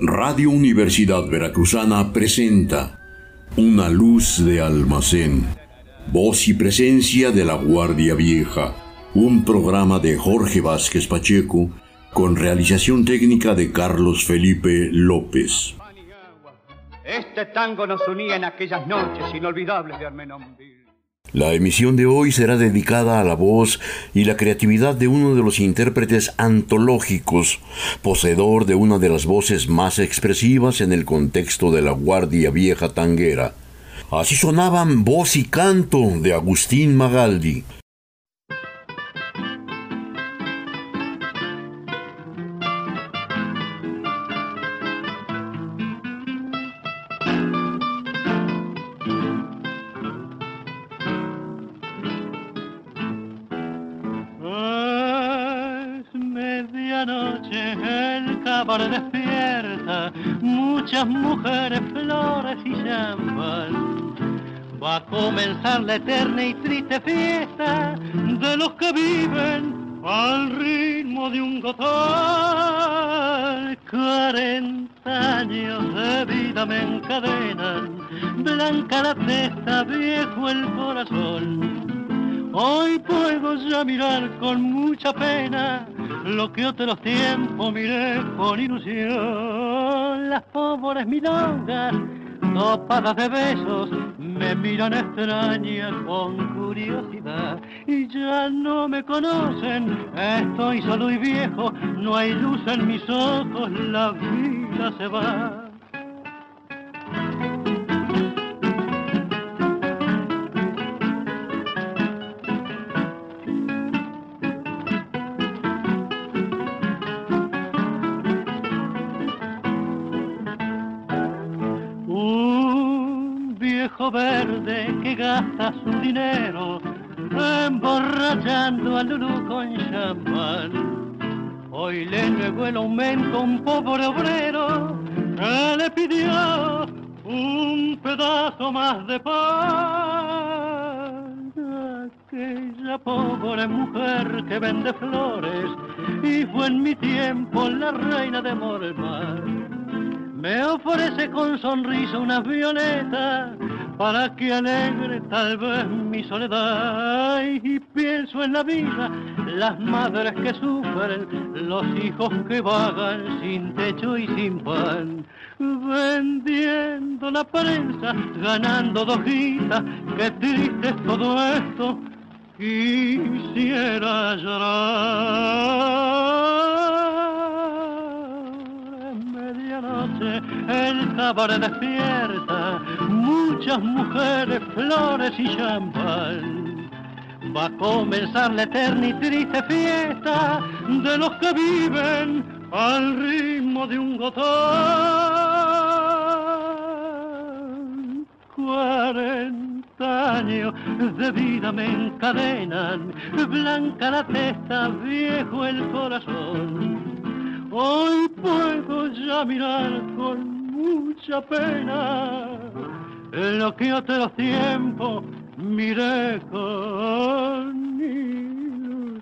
Radio Universidad Veracruzana presenta Una luz de almacén, voz y presencia de la Guardia Vieja, un programa de Jorge Vázquez Pacheco con realización técnica de Carlos Felipe López. Este tango nos unía en aquellas noches inolvidables de. La emisión de hoy será dedicada a la voz y la creatividad de uno de los intérpretes antológicos, poseedor de una de las voces más expresivas en el contexto de la Guardia Vieja Tanguera. Así sonaban voz y canto de Agustín Magaldi, despierta, muchas mujeres, flores y champán. Va a comenzar la eterna y triste fiesta de los que viven al ritmo de un gotón. Cuarenta años de vida me encadenan, blanca la testa, viejo el corazón. Hoy puedo ya mirar con mucha pena lo que otros tiempos miré con ilusión. Las pobres milongas, topadas de besos, me miran extrañas con curiosidad y ya no me conocen. Estoy solo y viejo, no hay luz en mis ojos, la vida se va. Emborrachando al Lulú con champán. Hoy le llegó el aumento a un pobre obrero que le pidió un pedazo más de pan. Aquella pobre mujer que vende flores y fue en mi tiempo la reina de Mormar. Me ofrece con sonrisa una violeta para que alegre tal vez mi soledad y pienso en la vida, las madres que sufren, los hijos que vagan sin techo y sin pan, vendiendo la prensa, ganando dos guitas, qué triste todo esto, quisiera llorar. En medianoche el cabaret despierta, muchas mujeres, flores y champán. Va a comenzar la eterna y triste fiesta de los que viven al ritmo de un gotón. Cuarenta años de vida me encadenan, blanca la testa, viejo el corazón. Hoy puedo ya mirar con mucha pena lo que otros tiempos miré con ilusión.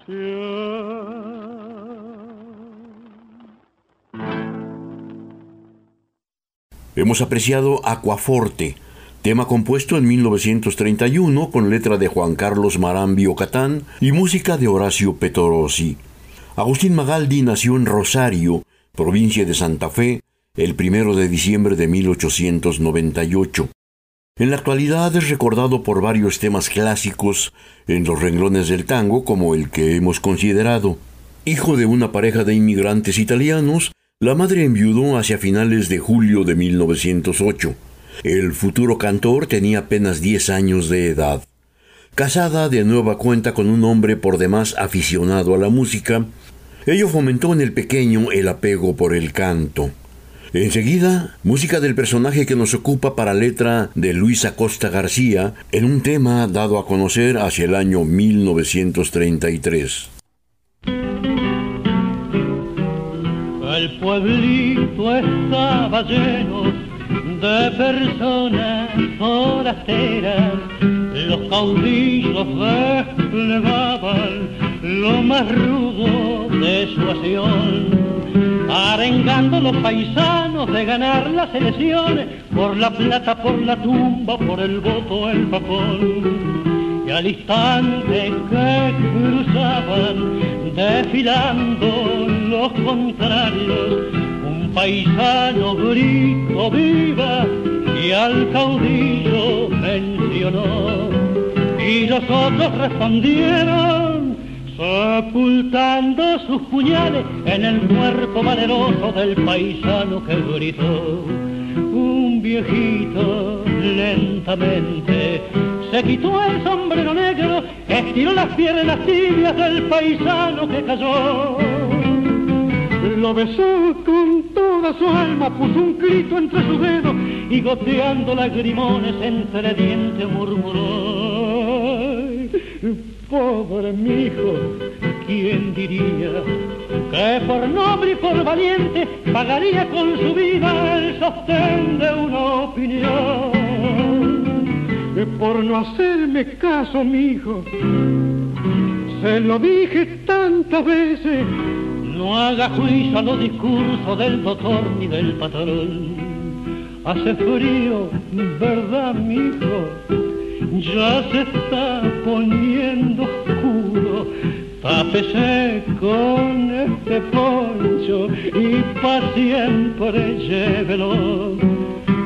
Hemos apreciado Aquaforte, tema compuesto en 1931 con letra de Juan Carlos Marambio Catán y música de Horacio Petorosi. Agustín Magaldi nació en Rosario, provincia de Santa Fe, el primero de diciembre de 1898. En la actualidad es recordado por varios temas clásicos en los renglones del tango como el que hemos considerado. Hijo de una pareja de inmigrantes italianos, la madre enviudó hacia finales de julio de 1908. El futuro cantor tenía apenas 10 años de edad. Casada de nueva cuenta con un hombre por demás aficionado a la música, ello fomentó en el pequeño el apego por el canto. Enseguida, música del personaje que nos ocupa para letra de Luis Acosta García en un tema dado a conocer hacia el año 1933. El pueblito estaba lleno de personas forasteras, los caudillos desplegaban lo más rudo de su acción arengando los paisanos de ganar las elecciones, por la plata, por la tumba, por el voto, el papón. Y al instante que cruzaban, desfilando los contrarios, un paisano grito viva y al caudillo mencionó. Y los otros respondieron, sepultando sus puñales en el cuerpo valeroso del paisano que gritó. Un viejito lentamente se quitó el sombrero negro, estiró las piernas tibias del paisano que cayó. Lo besó con toda su alma, puso un grito entre sus dedos y goteando lagrimones entre dientes murmuró. Pobre mi hijo, ¿quién diría que por noble y por valiente pagaría con su vida el sostén de una opinión? por no hacerme caso, mi hijo, se lo dije tantas veces. No haga juicio a los discursos del doctor ni del patrón. Hace frío, ¿verdad, mi hijo? Ya se está poniendo oscuro. Tápese con este poncho y para siempre llévelo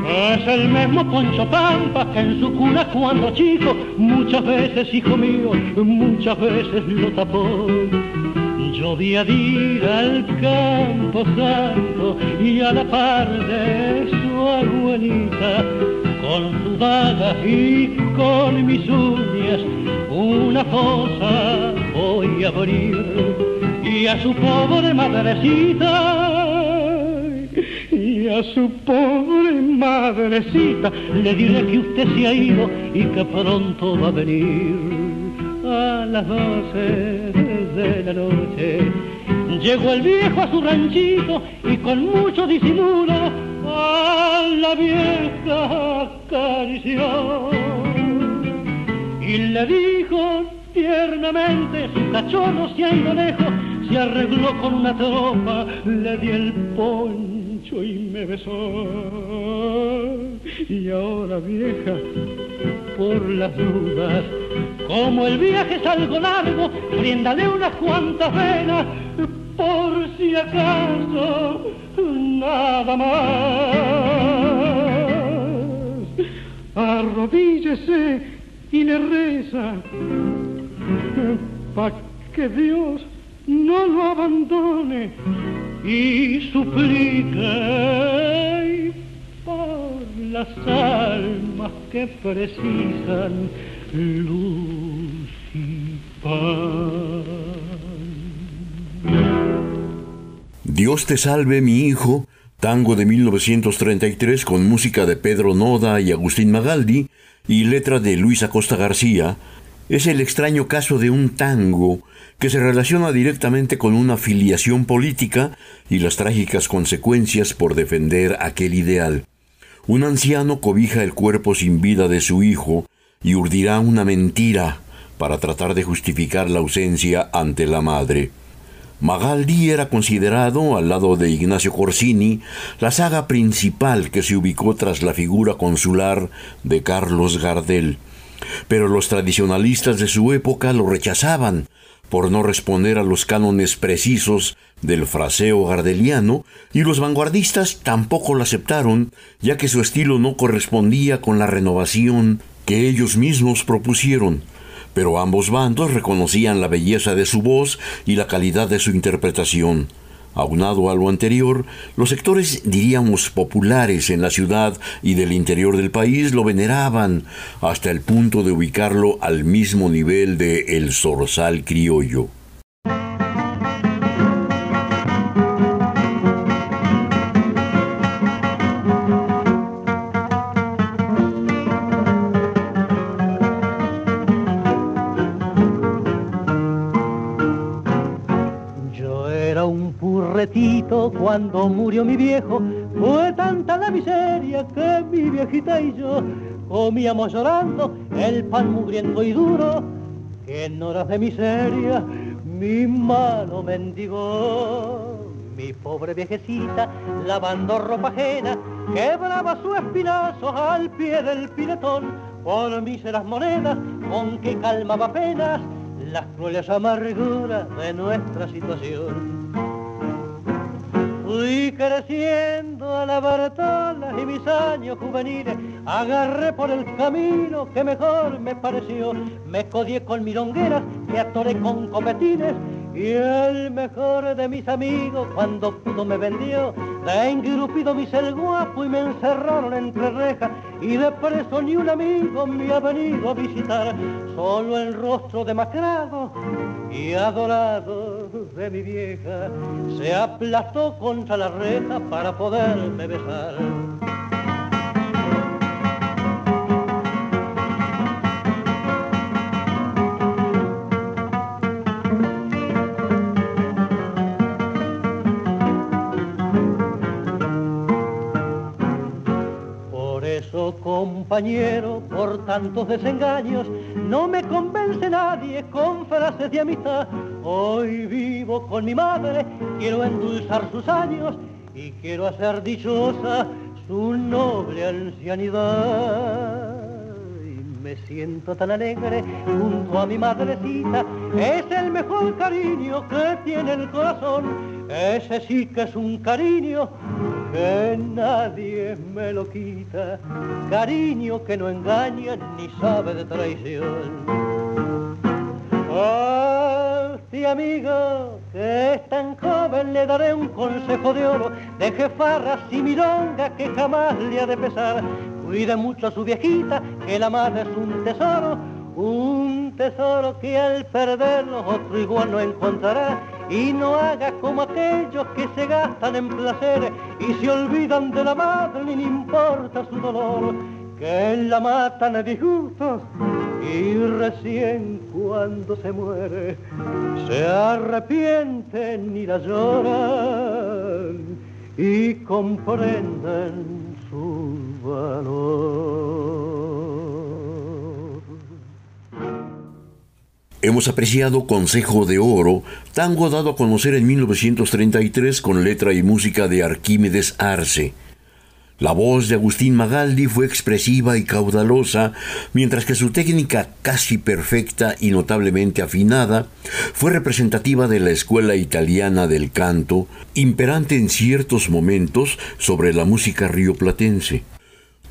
es el mismo Poncho Pampa que en su cuna cuando chico, muchas veces, hijo mío, muchas veces lo tapó. Yo vi a ir al campo santo y a la par de su abuelita, con su daga y con mis uñas, una fosa voy a abrir y a su pobre madrecita a su pobre madrecita le diré que usted se ha ido y que pronto va a venir a las doce de la noche. Llegó el viejo a su ranchito y con mucho disimulo a la vieja acarició y le dijo tiernamente cachorro ido lejos, se arregló con una tropa, le di el poncho y me besó. Y ahora vieja, por las dudas, como el viaje es algo largo, briéndale unas cuantas venas, por si acaso, nada más. Arrodíllese y le reza, para que Dios no lo abandone y suplique por las almas que precisan luz y paz. Dios te salve mi hijo, tango de 1933 con música de Pedro Noda y Agustín Magaldi y letra de Luis Acosta García, es el extraño caso de un tango que se relaciona directamente con una filiación política y las trágicas consecuencias por defender aquel ideal. Un anciano cobija el cuerpo sin vida de su hijo y urdirá una mentira para tratar de justificar la ausencia ante la madre. Magaldi era considerado, al lado de Ignacio Corsini, la saga principal que se ubicó tras la figura consular de Carlos Gardel. Pero los tradicionalistas de su época lo rechazaban, por no responder a los cánones precisos del fraseo gardeliano, y los vanguardistas tampoco lo aceptaron, ya que su estilo no correspondía con la renovación que ellos mismos propusieron. Pero ambos bandos reconocían la belleza de su voz y la calidad de su interpretación. Aunado a lo anterior, los sectores, diríamos, populares en la ciudad y del interior del país lo veneraban hasta el punto de ubicarlo al mismo nivel de El Zorzal Criollo. Cuando murió mi viejo, fue tanta la miseria que mi viejita y yo comíamos llorando el pan mugriento y duro, que en horas de miseria mi mano mendigó. Mi pobre viejecita, lavando ropa ajena, quebraba su espinazo al pie del piletón por míseras monedas con que calmaba apenas las crueles amarguras de nuestra situación. Fui creciendo a la Bartola y mis años juveniles agarré por el camino que mejor me pareció. Me codié con milongueras, me atoré con copetines y el mejor de mis amigos cuando pudo me vendió. La engrupido el guapo y me encerraron entre rejas. Y de preso ni un amigo me ha venido a visitar. Solo el rostro demacrado y adorado de mi vieja se aplastó contra la reja para poderme besar. Compañero, por tantos desengaños, no me convence nadie con frases de amistad. Hoy vivo con mi madre, quiero endulzar sus años y quiero hacer dichosa su noble ancianidad. Me siento tan alegre junto a mi madrecita, es el mejor cariño que tiene el corazón, ese sí que es un cariño que nadie me lo quita, cariño que no engaña ni sabe de traición. Oh, sí, amigo, que es tan joven, le daré un consejo de oro, de jefarras y mironga que jamás le ha de pesar. Cuide mucho a su viejita, que la madre es un tesoro, un tesoro que al perderlo otro igual no encontrará y no haga como aquellos que se gastan en placer y se olvidan de la madre ni importa su dolor, que la matan de disgustos y recién cuando se muere se arrepienten y la lloran y comprenden su valor. Hemos apreciado Consejo de Oro, tango dado a conocer en 1933 con letra y música de Arquímedes Arce. La voz de Agustín Magaldi fue expresiva y caudalosa, mientras que su técnica casi perfecta y notablemente afinada fue representativa de la escuela italiana del canto, imperante en ciertos momentos sobre la música rioplatense.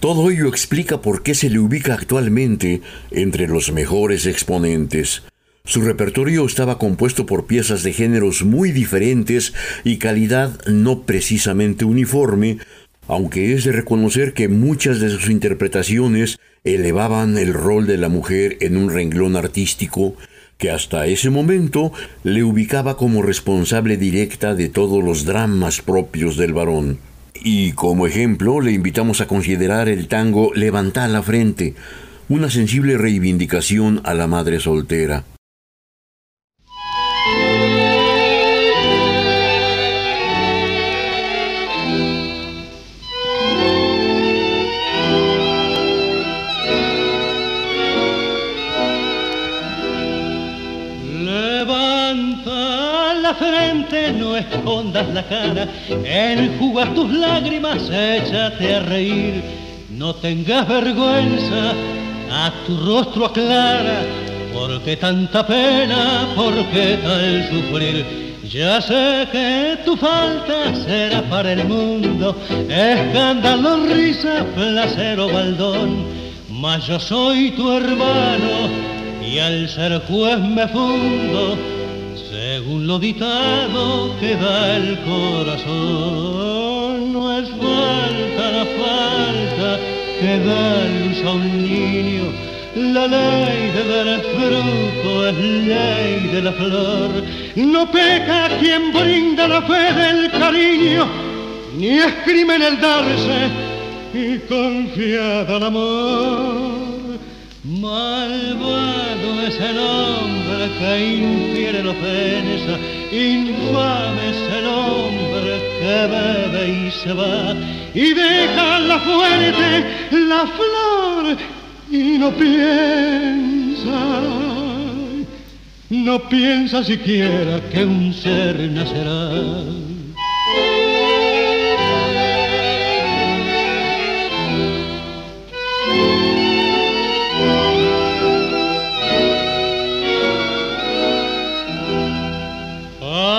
Todo ello explica por qué se le ubica actualmente entre los mejores exponentes. Su repertorio estaba compuesto por piezas de géneros muy diferentes y calidad no precisamente uniforme, aunque es de reconocer que muchas de sus interpretaciones elevaban el rol de la mujer en un renglón artístico que hasta ese momento le ubicaba como responsable directa de todos los dramas propios del varón. Y como ejemplo le invitamos a considerar el tango Levanta la frente, una sensible reivindicación a la madre soltera. Frente, no escondas la cara, enjuga tus lágrimas, échate a reír, no tengas vergüenza, a tu rostro aclara, porque tanta pena, porque tal sufrir. Ya sé que tu falta será para el mundo, escándalo, risa, placer o baldón, mas yo soy tu hermano y al ser juez me fundo según lo ditado que da el corazón. No es falta la falta que da luz a niño, la ley de dar fruto es ley de la flor. No peca quien brinda la fe del cariño, ni es crimen el darse y confiada al amor. Malvado es el hombre que infiere la ofensa, infame es el hombre que bebe y se va y deja la fuerte la flor y no piensa, no piensa siquiera que un ser nacerá.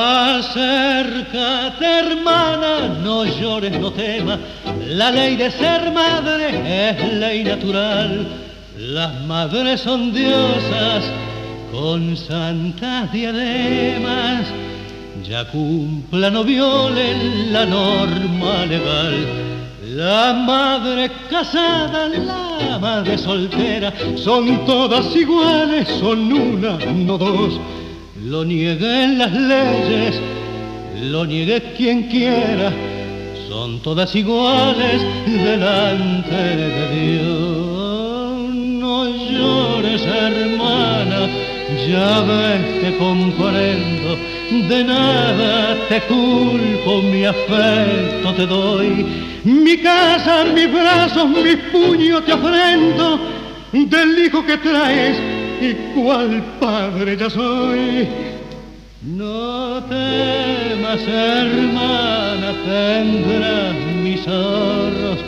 Acércate, hermana, no llores, no temas. La ley de ser madre es ley natural. Las madres son diosas con santas diademas. Ya cumplan o violen la norma legal. La madre casada, la madre soltera, son todas iguales, son una, no dos lo nieguen las leyes, lo niegue quien quiera, son todas iguales delante de Dios. No llores, hermana, ya ves que comprendo, de nada te culpo, mi afecto te doy, mi casa, mis brazos, mis puños te ofrendo, del hijo que traes y cuál padre ya soy. No temas, hermana, tendrás mis ahorros,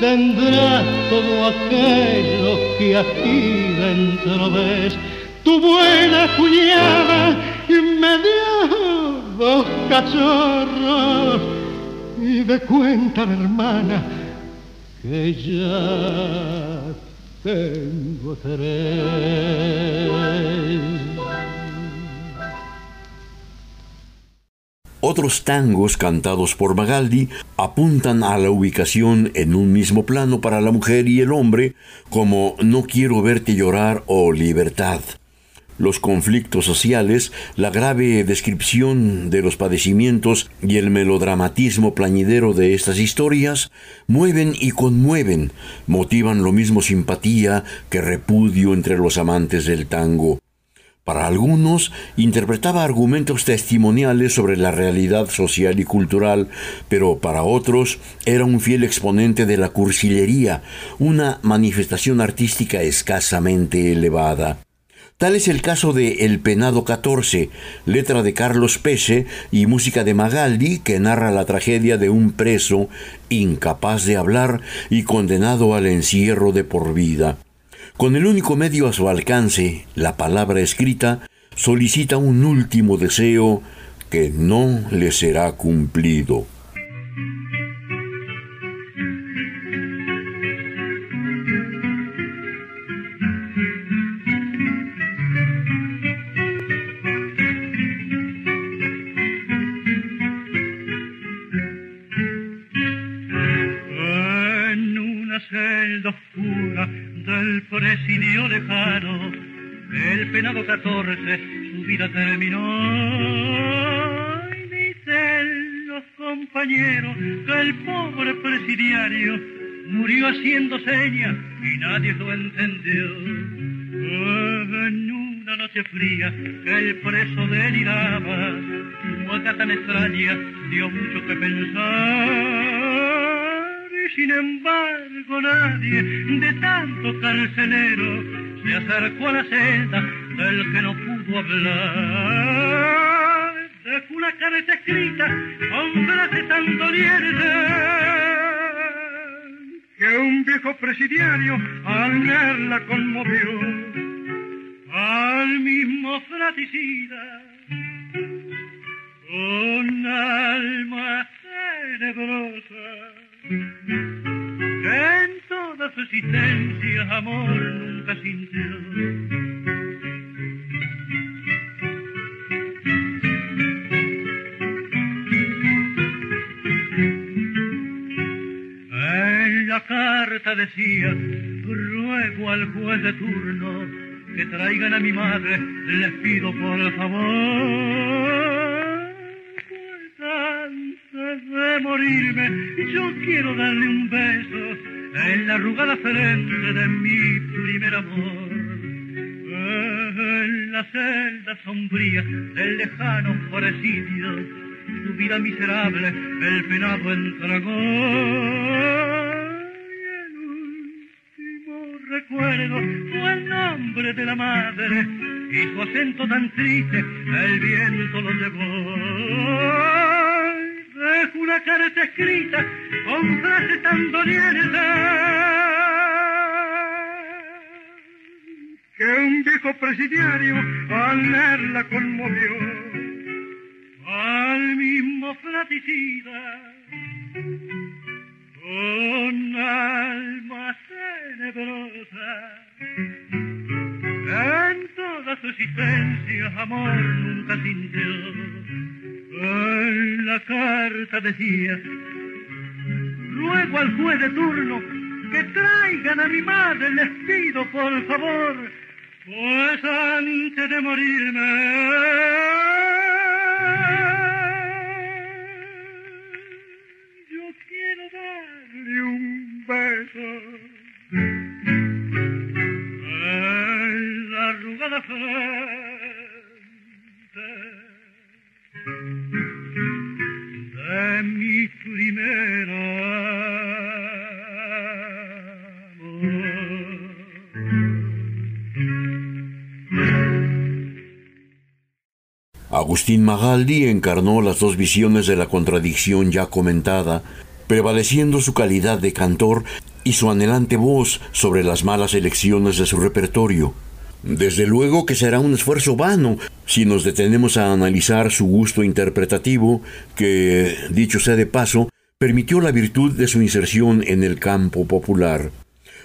tendrás todo aquello que aquí dentro ves. Tu buena cuñada me dio dos cachorros y de cuenta, hermana, que ya Otros tangos cantados por Magaldi apuntan a la ubicación en un mismo plano para la mujer y el hombre como No quiero verte llorar o Libertad los conflictos sociales, la grave descripción de los padecimientos y el melodramatismo plañidero de estas historias mueven y conmueven, motivan lo mismo simpatía que repudio entre los amantes del tango. Para algunos, interpretaba argumentos testimoniales sobre la realidad social y cultural, pero para otros era un fiel exponente de la cursillería, una manifestación artística escasamente elevada. Tal es el caso de El Penado 14, letra de Carlos Pese y música de Magaldi, que narra la tragedia de un preso incapaz de hablar y condenado al encierro de por vida. Con el único medio a su alcance, la palabra escrita, solicita un último deseo que no le será cumplido. Penado 14 su vida terminó. Y dicen los compañeros que el pobre presidiario murió haciendo señas y nadie lo entendió. En una noche fría que el preso deliraba, boca tan extraña dio mucho que pensar sin embargo nadie de tanto carcelero se acercó a la celda del que no pudo hablar. Dejó una carta escrita con frases tan dolientes que un viejo presidiario al leerla conmovió al mismo fraticida con alma tenebrosa en toda su existencia amor nunca sintió. Carta decía, ruego al juez de turno que traigan a mi madre, les pido por favor de morirme, yo quiero darle un beso en la arrugada frente de mi primer amor. En la celda sombría del lejano presidio, su vida miserable el penado entregó. Recuerdo fue el nombre de la madre. Y su acento tan triste el viento lo llevó. Una carta escrita con frases tan dolientes que un viejo presidiario al leerla conmovió. Al fratricida, con alma tenebrosa. En toda su existencia amor nunca sintió. En la carta decía, ruego al juez de turno que traigan a mi madre, les pido por favor, pues antes de morirme Agustín Magaldi encarnó las dos visiones de la contradicción ya comentada, prevaleciendo su calidad de cantor y su anhelante voz sobre las malas elecciones de su repertorio. Desde luego que será un esfuerzo vano si nos detenemos a analizar su gusto interpretativo, que, dicho sea de paso, permitió la virtud de su inserción en el campo popular.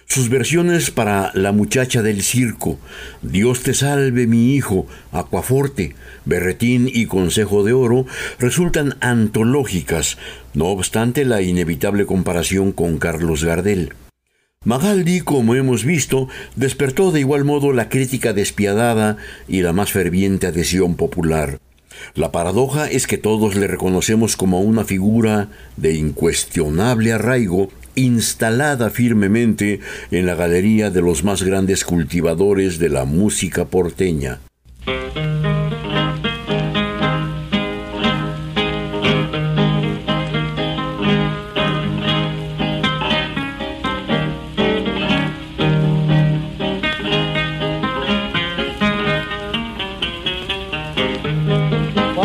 Sus versiones para La muchacha del circo, Dios te salve mi hijo, Acuaforte, Berretín y Consejo de Oro resultan antológicas, no obstante la inevitable comparación con Carlos Gardel. Magaldi, como hemos visto, despertó de igual modo la crítica despiadada y la más ferviente adhesión popular. La paradoja es que todos le reconocemos como una figura de incuestionable arraigo instalada firmemente en la galería de los más grandes cultivadores de la música porteña.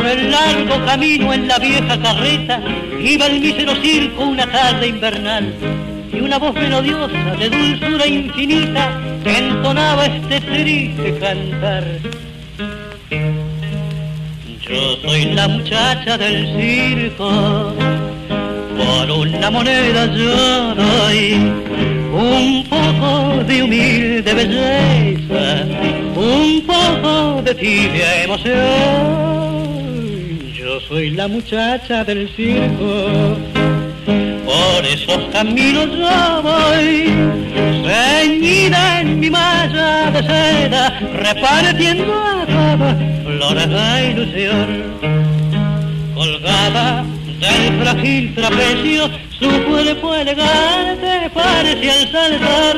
El largo camino en la vieja carreta iba el mísero circo una tarde invernal y una voz melodiosa de dulzura infinita entonaba este triste cantar. Yo soy la muchacha del circo, por una moneda yo doy un poco de humilde belleza, un poco de tibia emoción. Soy la muchacha del circo, por esos caminos yo voy, ceñida en mi malla de seda, repartiendo a todos flores de ilusión. Colgada del frágil trapecio, su cuerpo elegante parece al saltar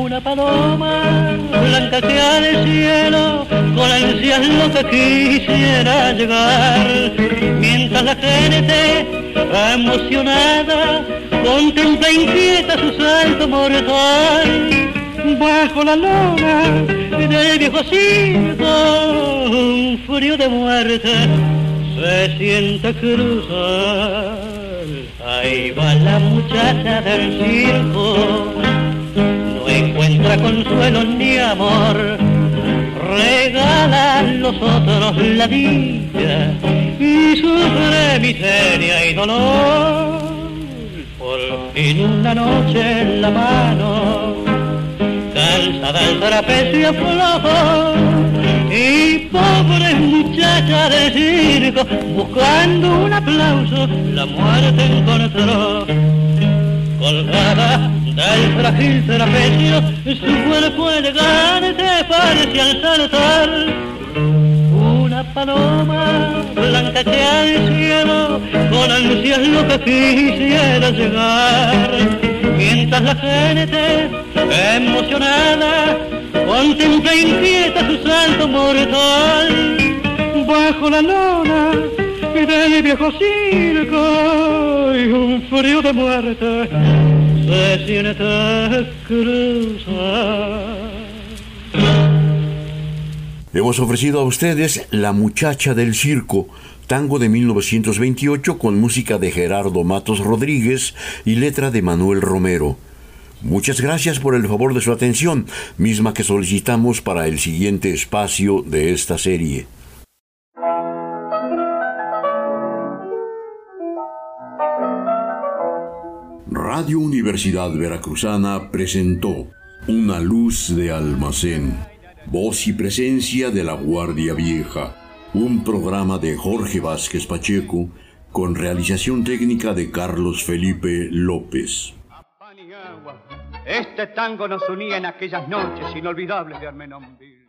una paloma blanca que al cielo con ansias lo que quisiera llegar. Mientras la gente emocionada contempla inquieta su salto mortal. Bajo la lona del viejo circo un frío de muerte se siente cruzar. Ahí va la muchacha del circo encuentra consuelo ni amor. Regalan los otros la dicha y sufre miseria y dolor. Por fin una noche en la mano calzada el trapecio flojo y pobre muchacha de circo buscando un aplauso la muerte encontró. Colgada del frágil trapecio, su cuerpo elegante parece al saltar. Una paloma blanca que al cielo con ansias lo que quisiera llegar. Mientras la gente emocionada contempla inquieta su salto mortal. Bajo la lona del viejo circo y un frío de muerte. Hemos ofrecido a ustedes La muchacha del circo, tango de 1928 con música de Gerardo Matos Rodríguez y letra de Manuel Romero. Muchas gracias por el favor de su atención, misma que solicitamos para el siguiente espacio de esta serie. Radio Universidad Veracruzana presentó Una luz de almacén, voz y presencia de la Guardia Vieja, un programa de Jorge Vázquez Pacheco con realización técnica de Carlos Felipe López. Este tango nos unía en aquellas noches inolvidables de Armenonville.